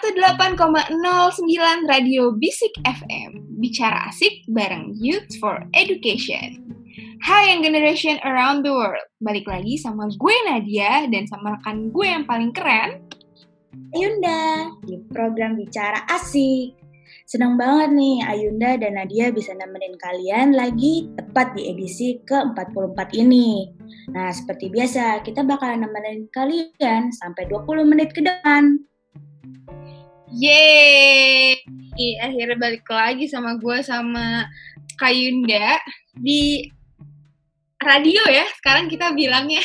108,09 Radio Bisik FM Bicara asik bareng Youth for Education. Hai yang generation around the world. Balik lagi sama gue Nadia Dan sama rekan gue yang paling keren. Ayunda Di program Bicara Asik. Senang banget nih Ayunda dan Nadia bisa nemenin kalian lagi tepat di edisi ke-44 ini. Nah, seperti biasa, kita bakalan nemenin kalian sampai 20 menit ke depan. Yeay, akhirnya balik lagi sama gue sama Kayunda di radio ya. Sekarang kita bilangnya.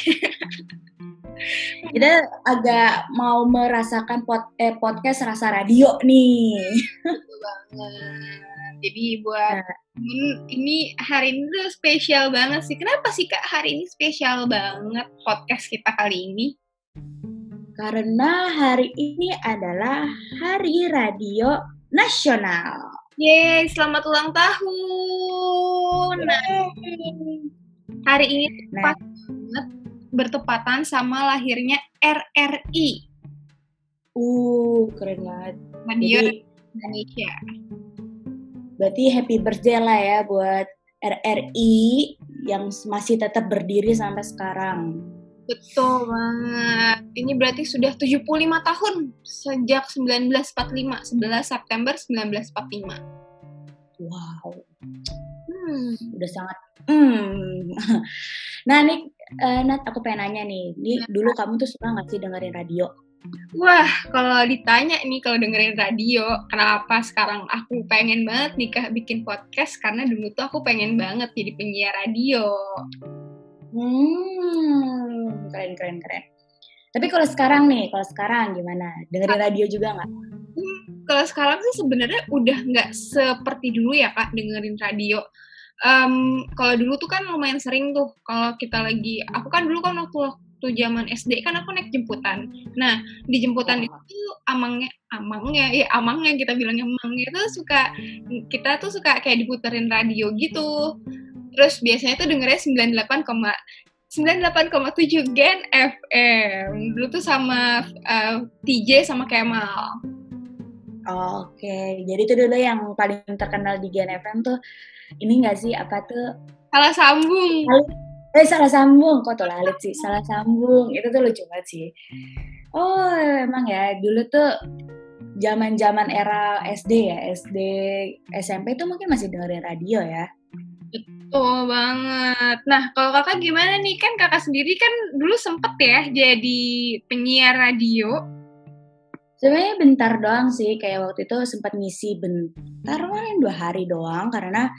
kita agak mau merasakan pod, eh, podcast rasa radio nih. Betul banget. Jadi buat nah. ini hari ini tuh spesial banget sih. Kenapa sih kak hari ini spesial banget podcast kita kali ini? Karena hari ini adalah Hari Radio Nasional. Yeay, selamat ulang tahun. Nah, hari ini tepat nah. banget bertepatan sama lahirnya RRI. Uh, keren banget. Radio Jadi, Indonesia. Berarti happy birthday lah ya buat RRI yang masih tetap berdiri sampai sekarang. Betul banget. Ini berarti sudah 75 tahun sejak 1945, 11 September 1945. Wow. Hmm, udah sangat hmm. Nah, nih uh, Nat aku pengen nanya nih. Nih dulu kamu tuh suka nggak sih dengerin radio? Wah, kalau ditanya nih kalau dengerin radio, kenapa sekarang aku pengen banget nikah bikin podcast karena dulu tuh aku pengen banget jadi penyiar radio. Hmm, keren keren keren. Tapi kalau sekarang nih, kalau sekarang gimana? Dengerin radio juga nggak? Hmm, kalau sekarang sih sebenarnya udah nggak seperti dulu ya kak dengerin radio. Um, kalau dulu tuh kan lumayan sering tuh kalau kita lagi, aku kan dulu kan waktu waktu zaman SD kan aku naik jemputan. Nah di jemputan oh. itu amangnya, amangnya, ya amangnya kita bilangnya amangnya itu suka kita tuh suka kayak diputerin radio gitu. Terus biasanya tuh dengernya 98, 98,7 Gen FM. Dulu tuh sama uh, eh, TJ sama Kemal. Oke, jadi itu dulu yang paling terkenal di Gen FM tuh ini gak sih apa tuh? Salah sambung. Eh salah sambung, kok tuh lalit sih? Salah sambung, itu tuh lucu banget sih. Oh emang ya dulu tuh zaman-zaman era SD ya, SD, SMP tuh mungkin masih dengerin radio ya. Betul banget. Nah, kalau kakak gimana nih? Kan kakak sendiri kan dulu sempet ya jadi penyiar radio. Sebenarnya bentar doang sih, kayak waktu itu sempat ngisi bentar, malah dua hari doang, karena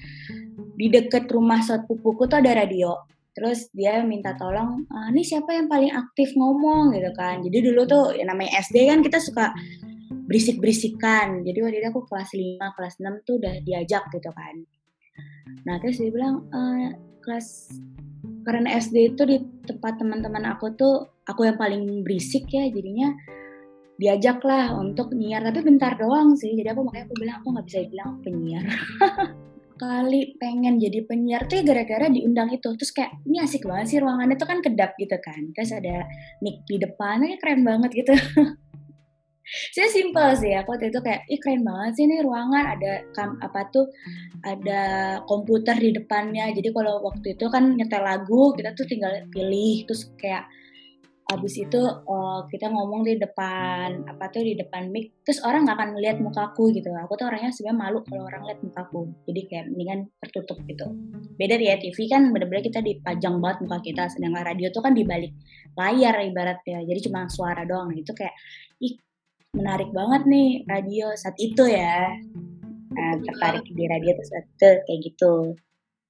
di deket rumah saat pupuku tuh ada radio. Terus dia minta tolong, ah, nih siapa yang paling aktif ngomong gitu kan. Jadi dulu tuh ya namanya SD kan kita suka berisik-berisikan. Jadi waktu itu aku kelas 5, kelas 6 tuh udah diajak gitu kan nah terus dia bilang e, kelas karena SD itu di tempat teman-teman aku tuh aku yang paling berisik ya jadinya diajak lah untuk nyiar. Tapi bentar doang sih jadi aku makanya aku bilang aku nggak bisa bilang penyiar. Kali pengen jadi penyiar tuh ya gara-gara diundang itu. Terus kayak ini asik banget sih ruangannya tuh kan kedap gitu kan. Terus ada mic di depannya keren banget gitu saya simpel sih aku waktu itu kayak ih keren banget sih nih ruangan ada kam, apa tuh ada komputer di depannya. Jadi kalau waktu itu kan nyetel lagu kita tuh tinggal pilih. Terus kayak abis itu uh, kita ngomong di depan apa tuh di depan mic. Terus orang nggak akan melihat mukaku gitu. Aku tuh orangnya sebenarnya malu kalau orang lihat mukaku jadi kayak mendingan tertutup gitu. Beda ya TV kan bener-bener kita dipajang banget muka kita sedangkan radio tuh kan di balik layar ibaratnya. Jadi cuma suara doang. Nah, itu kayak ih menarik banget nih radio saat itu ya. Nah, tertarik di radio tuh saat itu kayak gitu.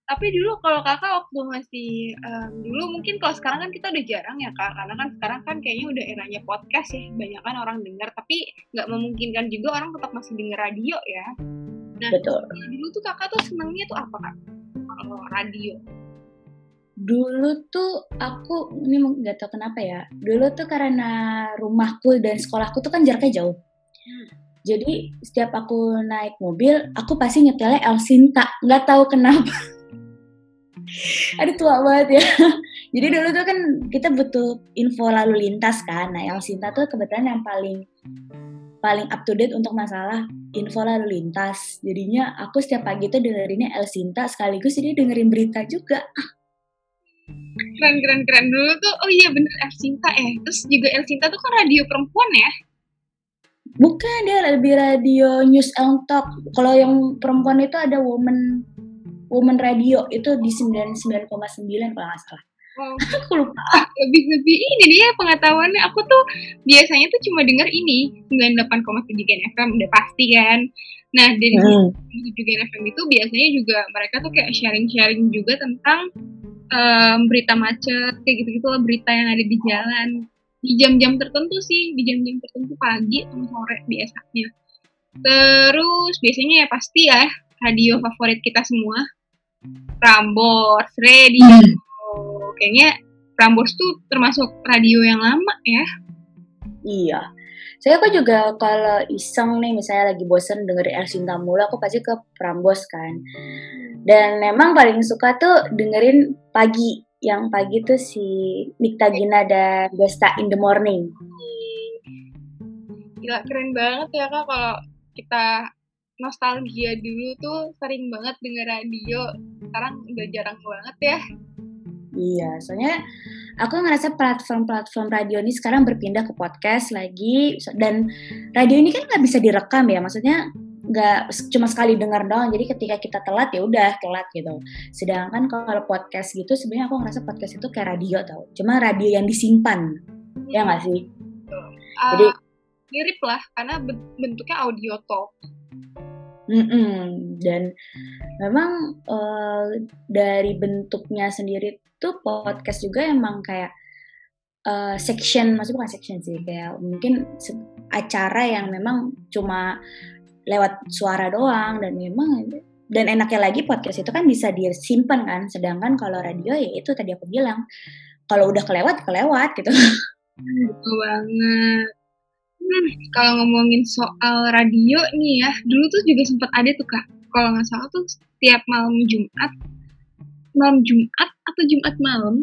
Tapi dulu kalau kakak waktu masih um, dulu mungkin kalau sekarang kan kita udah jarang ya kak. Karena kan sekarang kan kayaknya udah eranya podcast ya. Banyak kan orang dengar tapi nggak memungkinkan juga orang tetap masih denger radio ya. Nah Betul. dulu tuh kakak tuh senangnya tuh apa kak? Kalau radio dulu tuh aku ini nggak tahu kenapa ya dulu tuh karena rumahku dan sekolahku tuh kan jaraknya jauh hmm. jadi setiap aku naik mobil aku pasti nyetelnya El Sinta nggak tahu kenapa ada tua banget ya jadi dulu tuh kan kita butuh info lalu lintas kan nah El Sinta tuh kebetulan yang paling paling up to date untuk masalah info lalu lintas. Jadinya aku setiap pagi tuh dengerinnya El Sinta sekaligus jadi dengerin berita juga. Keren keren keren dulu tuh. Oh iya bener El Sinta ya. Terus juga El Sinta tuh kan radio perempuan ya. Bukan dia lebih radio news and talk. Kalau yang perempuan itu ada woman woman radio itu di 99,9 kalau nggak salah. Wow. Aku lupa. lebih lebih ini dia pengetahuannya aku tuh biasanya tuh cuma denger ini 98,7 Gen FM udah pasti kan nah dari Hmm. 7 Gen FM itu biasanya juga mereka tuh kayak sharing-sharing juga tentang em, berita macet kayak gitu-gitu lah berita yang ada di jalan di jam-jam tertentu sih di jam-jam tertentu pagi sama sore biasanya terus biasanya ya pasti ya radio favorit kita semua Prambors Radio kayaknya Prambors tuh termasuk radio yang lama ya. Iya. Saya kok juga kalau iseng nih misalnya lagi bosen dengerin Ersinta mulu aku pasti ke Prambos kan. Dan memang paling suka tuh dengerin pagi. Yang pagi tuh si Nikta Gina dan Gesta in the Morning. Gila keren banget ya kak kalau kita nostalgia dulu tuh sering banget denger radio. Sekarang udah jarang banget ya. Iya, soalnya aku ngerasa platform-platform radio ini sekarang berpindah ke podcast lagi dan radio ini kan nggak bisa direkam ya, maksudnya nggak cuma sekali dengar doang. Jadi ketika kita telat ya udah telat gitu. Sedangkan kalau podcast gitu sebenarnya aku ngerasa podcast itu kayak radio tau, cuma radio yang disimpan, ya nggak sih? Ah, Jadi- mirip lah karena ben- bentuknya audio talk. Mm-mm. Dan memang eh, dari bentuknya sendiri tuh podcast juga emang kayak eh, section, maksudnya bukan section sih, kayak mungkin acara yang memang cuma lewat suara doang dan memang dan enaknya lagi podcast itu kan bisa disimpan kan, sedangkan kalau radio ya itu tadi aku bilang kalau udah kelewat kelewat gitu. Betul banget. Hmm, kalau ngomongin soal radio nih ya, dulu tuh juga sempat ada tuh kak. Kalau nggak salah tuh setiap malam Jumat, malam Jumat atau Jumat malam,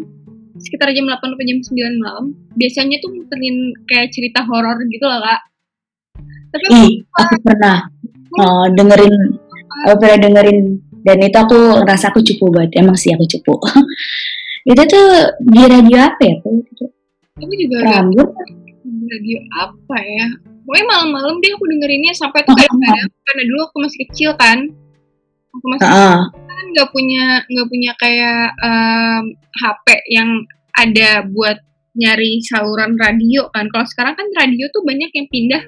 sekitar jam 8 atau jam 9 malam, biasanya tuh muterin kayak cerita horor gitu lah kak. Tapi aku Ih, aku pernah eh, dengerin, aku pernah dengerin dan itu aku ngerasa aku cupu banget. Emang sih aku cupu. itu tuh di radio apa ya? aku juga Rambut? Radio apa ya. Pokoknya malam-malam deh aku dengerinnya sampai tuh kayak kadang karena dulu aku masih kecil kan. Aku masih Heeh. kan nggak punya nggak punya kayak em, HP yang ada buat nyari saluran radio kan. Kalau sekarang kan radio tuh banyak yang pindah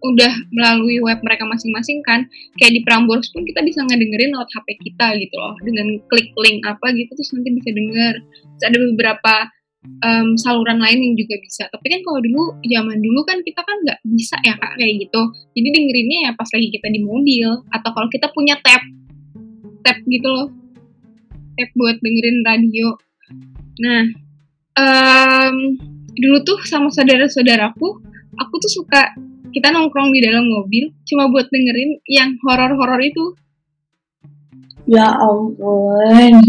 udah melalui web mereka masing-masing kan. Kayak di Prambors pun kita bisa ngedengerin lewat HP kita gitu loh. Dengan klik link apa gitu terus nanti bisa denger. Terus ada beberapa em, saluran lain yang juga bisa. Tapi kan kalau dulu zaman dulu kan kita kan nggak bisa ya kak kayak gitu. Jadi dengerinnya ya pas lagi kita di mobil atau kalau kita punya tab tab gitu loh tab buat dengerin radio. Nah, em, dulu tuh sama saudara-saudaraku, aku tuh suka kita nongkrong di dalam mobil cuma buat dengerin yang horor-horor itu. Ya ampun.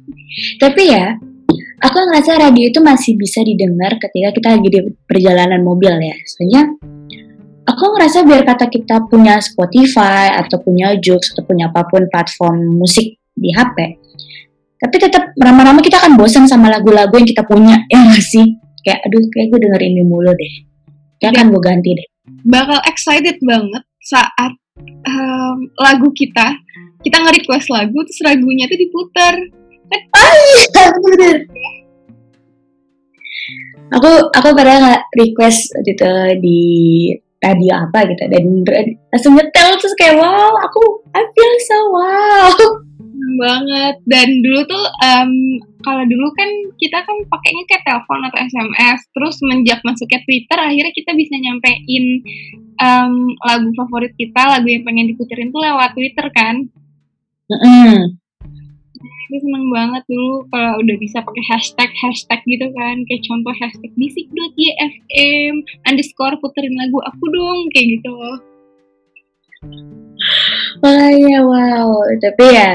Tapi ya, aku ngerasa radio itu masih bisa didengar ketika kita lagi di perjalanan mobil ya. Soalnya aku ngerasa biar kata kita punya Spotify atau punya Joox atau punya apa pun platform musik di HP, tapi tetap lama-lama kita akan bosan sama lagu-lagu yang kita punya ya nggak sih? Kayak aduh kayak gue dengerin ini mulu deh. Kayak akan gue ganti deh. Bakal excited banget saat em, lagu kita kita nge-request lagu terus lagunya tuh diputar. Bener. Aku aku pernah nggak request waktu itu di radio apa gitu dan langsung nyetel terus kayak wow aku I feel so wow banget dan dulu tuh em, kalau dulu kan kita kan pakainya kayak telepon atau SMS terus semenjak masuknya Twitter akhirnya kita bisa nyampein em, lagu favorit kita lagu yang pengen diputerin tuh lewat Twitter kan Mm-mm. Itu seneng banget dulu kalau udah bisa pakai hashtag hashtag gitu kan. Kayak contoh hashtag bisik.yfm underscore puterin lagu aku dong kayak gitu. Makanya wow. Tapi ya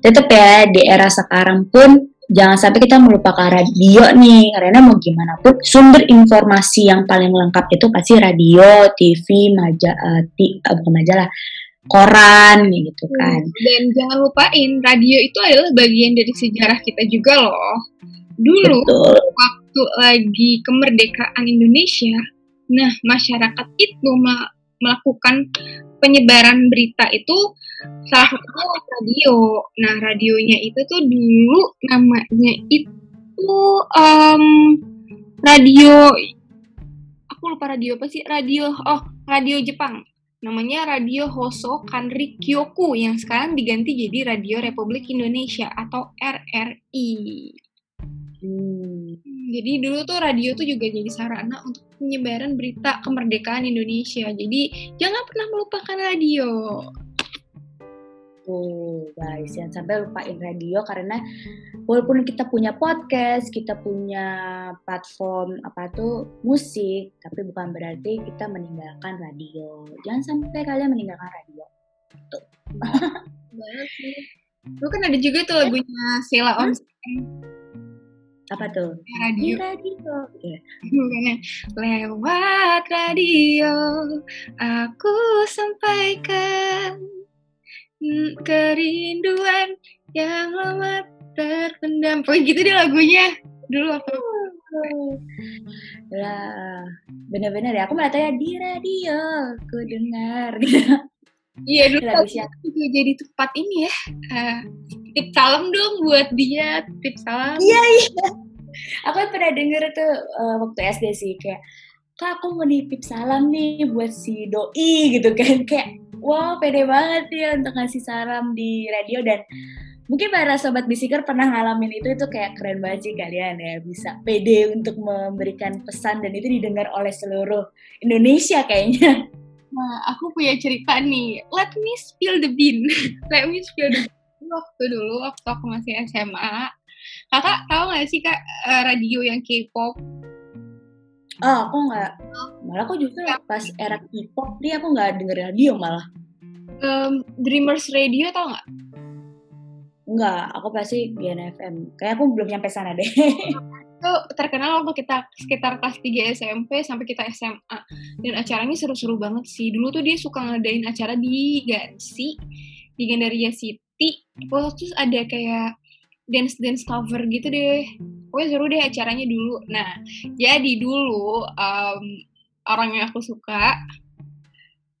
tetap ya di era sekarang pun jangan sampai kita melupakan radio nih. Karena mau gimana pun sumber informasi yang paling lengkap itu pasti radio, TV, majalah, uh, bukan majalah, koran gitu hmm, kan. Dan jangan lupain radio itu adalah bagian dari sejarah kita juga loh. Dulu Betul. waktu lagi kemerdekaan Indonesia, nah masyarakat itu melakukan penyebaran berita itu salah satunya radio. Nah radionya itu tuh dulu namanya itu um, radio aku lupa radio apa sih radio oh radio Jepang namanya Radio Hoso Kanri Kyoku yang sekarang diganti jadi Radio Republik Indonesia atau RRI. Hmm. Jadi dulu tuh radio tuh juga jadi sarana untuk penyebaran berita kemerdekaan Indonesia. Jadi jangan pernah melupakan radio. Oh guys, jangan sampai lupain radio karena walaupun kita punya podcast, kita punya platform apa tuh musik, tapi bukan berarti kita meninggalkan radio. Jangan sampai kalian meninggalkan radio. Tuh. Sih. Lu kan ada juga tuh lagunya Sheila On apa tuh? Radio. Di radio. Yeah. Lewat radio aku sampaikan kerinduan yang lama terpendam. Pokoknya gitu deh lagunya. Dulu aku. Lah bener-bener ya. Aku malah tanya di radio aku dengar. Iya dulu lagu juga jadi tempat ini ya. Uh, tip salam dong buat dia tip salam. Iya iya. Aku pernah denger tuh uh, waktu SD sih kayak kak aku mau nitip salam nih buat si doi gitu kan kayak wow pede banget ya untuk ngasih salam di radio dan mungkin para sobat bisiker pernah ngalamin itu itu kayak keren banget sih kalian ya bisa pede untuk memberikan pesan dan itu didengar oleh seluruh Indonesia kayaknya. Nah, aku punya cerita nih. Let me spill the bean. Let me spill the bean. Waktu dulu, waktu aku masih SMA, kakak tahu gak sih kak eh, radio yang K-pop? Oh, aku nggak. Malah aku juga pas era K-pop, dia aku nggak denger radio malah. Um, Dreamers Radio tau nggak? Enggak, aku pasti GNFM. Kayak aku belum nyampe sana deh. itu terkenal waktu kita sekitar kelas 3 SMP sampai kita SMA. Dan acaranya seru-seru banget sih. Dulu tuh dia suka ngadain acara di Gansi, di Gandaria City. Terus ada kayak dance-dance cover gitu deh. Pokoknya seru deh acaranya dulu. Nah, jadi dulu um, orang yang aku suka,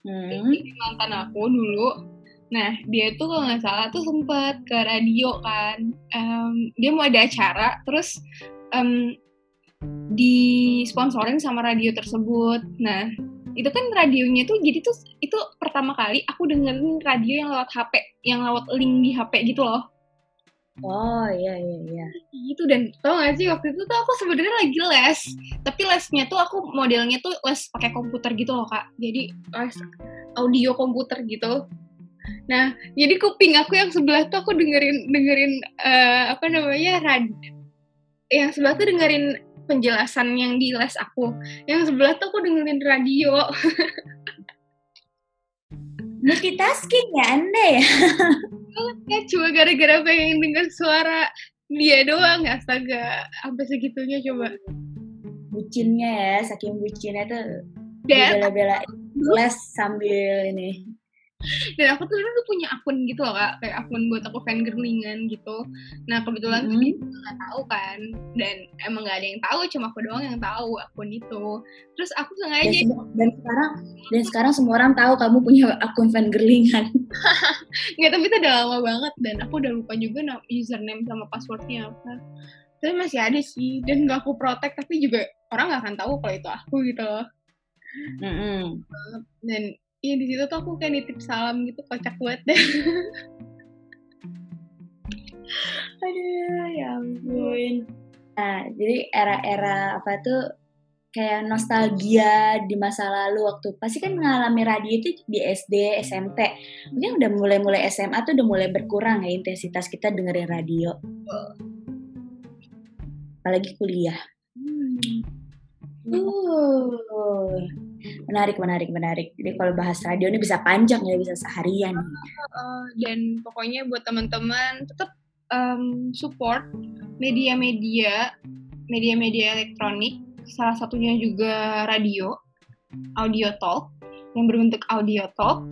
hmm. mantan aku dulu, Nah, dia tuh kalau nggak salah tuh sempat ke radio kan. Um, dia mau ada acara, terus um, disponsorin sama radio tersebut. Nah, itu kan radionya tuh jadi tuh itu pertama kali aku dengerin radio yang lewat HP, yang lewat link di HP gitu loh. Oh iya iya iya. Gitu dan tau gak sih waktu itu tuh aku sebenarnya lagi les, tapi lesnya tuh aku modelnya tuh les pakai komputer gitu loh kak. Jadi les audio komputer gitu. Nah, jadi kuping aku yang sebelah tuh aku dengerin dengerin uh, apa namanya rad yang sebelah tuh dengerin penjelasan yang di les aku. Yang sebelah tuh aku dengerin radio. Multitasking ya Anda ya? ya cuma gara-gara pengen denger suara dia doang astaga. Sampai segitunya coba. Bucinnya ya saking bucinnya tuh bela-bela les sambil ini dan aku tuh dulu punya akun gitu loh kak. Kayak akun buat aku fan girlingan gitu. Nah kebetulan mm -hmm. dia nggak tahu kan. Dan emang nggak ada yang tahu cuma aku doang yang tahu akun itu. Terus aku sengaja dan, dan sekarang dan sekarang semua orang tahu kamu punya akun fan girlingan. Nggak tapi itu udah lama banget. Dan aku udah lupa juga username sama passwordnya apa. Tapi masih ada sih. Dan nggak aku protek tapi juga orang nggak akan tahu kalau itu aku gitu loh. Mm -hmm. dan iya di situ tuh aku kayak nitip salam gitu kocak banget deh aduh ya ampun nah jadi era-era apa tuh kayak nostalgia di masa lalu waktu pasti kan mengalami radio itu di SD, SMP. Mungkin udah mulai-mulai SMA tuh udah mulai berkurang ya intensitas kita dengerin radio. Apalagi kuliah. Hmm. Uh, menarik, menarik, menarik. Jadi kalau bahas radio ini bisa panjang ya, bisa seharian. Uh, dan pokoknya buat teman-teman tetap um, support media-media media-media elektronik, salah satunya juga radio, audio talk yang berbentuk audio talk.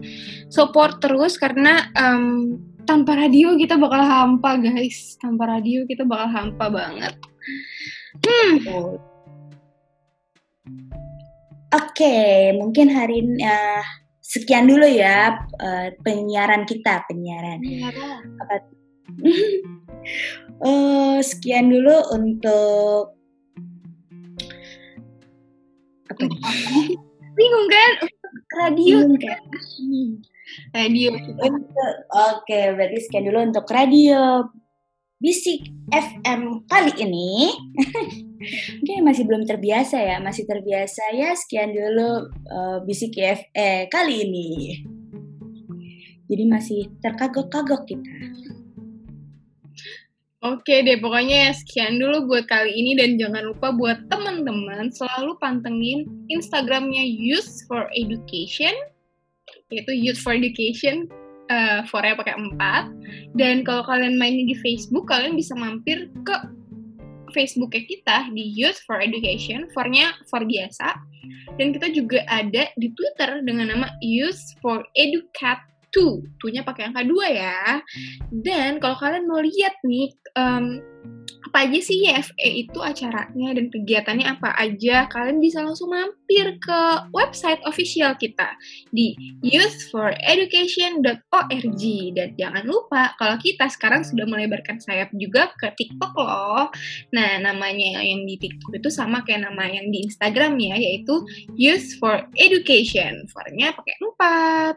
Support terus karena um, tanpa radio kita bakal hampa guys, tanpa radio kita bakal hampa banget. Hmm. Oke, okay, mungkin hari ini uh, sekian dulu ya uh, penyiaran kita, penyiaran. Penyiaran. Uh, sekian dulu untuk apa? Bingung kan? Radio Bingung kan? Radio. Oke, berarti sekian dulu untuk radio Bisik FM kali ini. Oke, masih belum terbiasa ya, masih terbiasa ya. Sekian dulu uh, Bisik FM kali ini. Jadi masih terkagok-kagok kita. Oke deh, pokoknya sekian dulu buat kali ini dan jangan lupa buat teman-teman selalu pantengin Instagramnya Youth for Education, yaitu Youth for Education uh, pakai 4 dan kalau kalian mainnya di Facebook kalian bisa mampir ke Facebooknya kita di Youth for Education. For-nya for biasa. Dan kita juga ada di Twitter dengan nama Youth for Educat 2 2-nya pakai angka 2 ya. Dan kalau kalian mau lihat nih um, apa aja sih YFE itu acaranya dan kegiatannya apa aja, kalian bisa langsung mampir ke website official kita di youthforeducation.org dan jangan lupa kalau kita sekarang sudah melebarkan sayap juga ke TikTok loh. Nah, namanya yang di TikTok itu sama kayak nama yang di Instagram ya, yaitu Youth. For-nya pakai 4.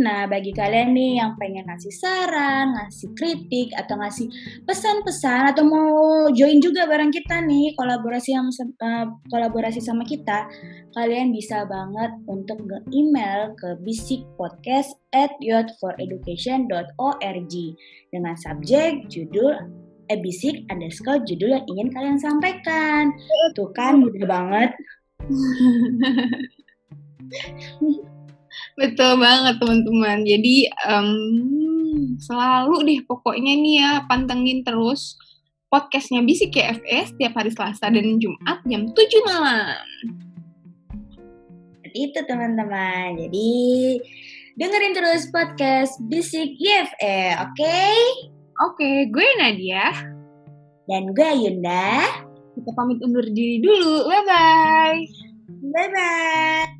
Nah, bagi kalian nih yang pengen ngasih saran, ngasih kritik, atau ngasih pesan-pesan, atau mau join juga bareng kita nih, kolaborasi yang uh, kolaborasi sama kita, kalian bisa banget untuk nge-email ke bisikpodcast at youthforeducation.org dengan subjek, judul, eh bisik underscore judul yang ingin kalian sampaikan. Tuh kan mudah banget. Betul banget teman-teman. Jadi um, selalu deh pokoknya nih ya pantengin terus podcastnya Bisik KFS tiap hari Selasa dan Jumat jam 7 malam. Itu teman-teman. Jadi dengerin terus podcast Bisik YFE, oke? Okay? Oke, okay, gue Nadia. Dan gue Yunda. Kita pamit undur diri dulu. Bye-bye. Bye-bye.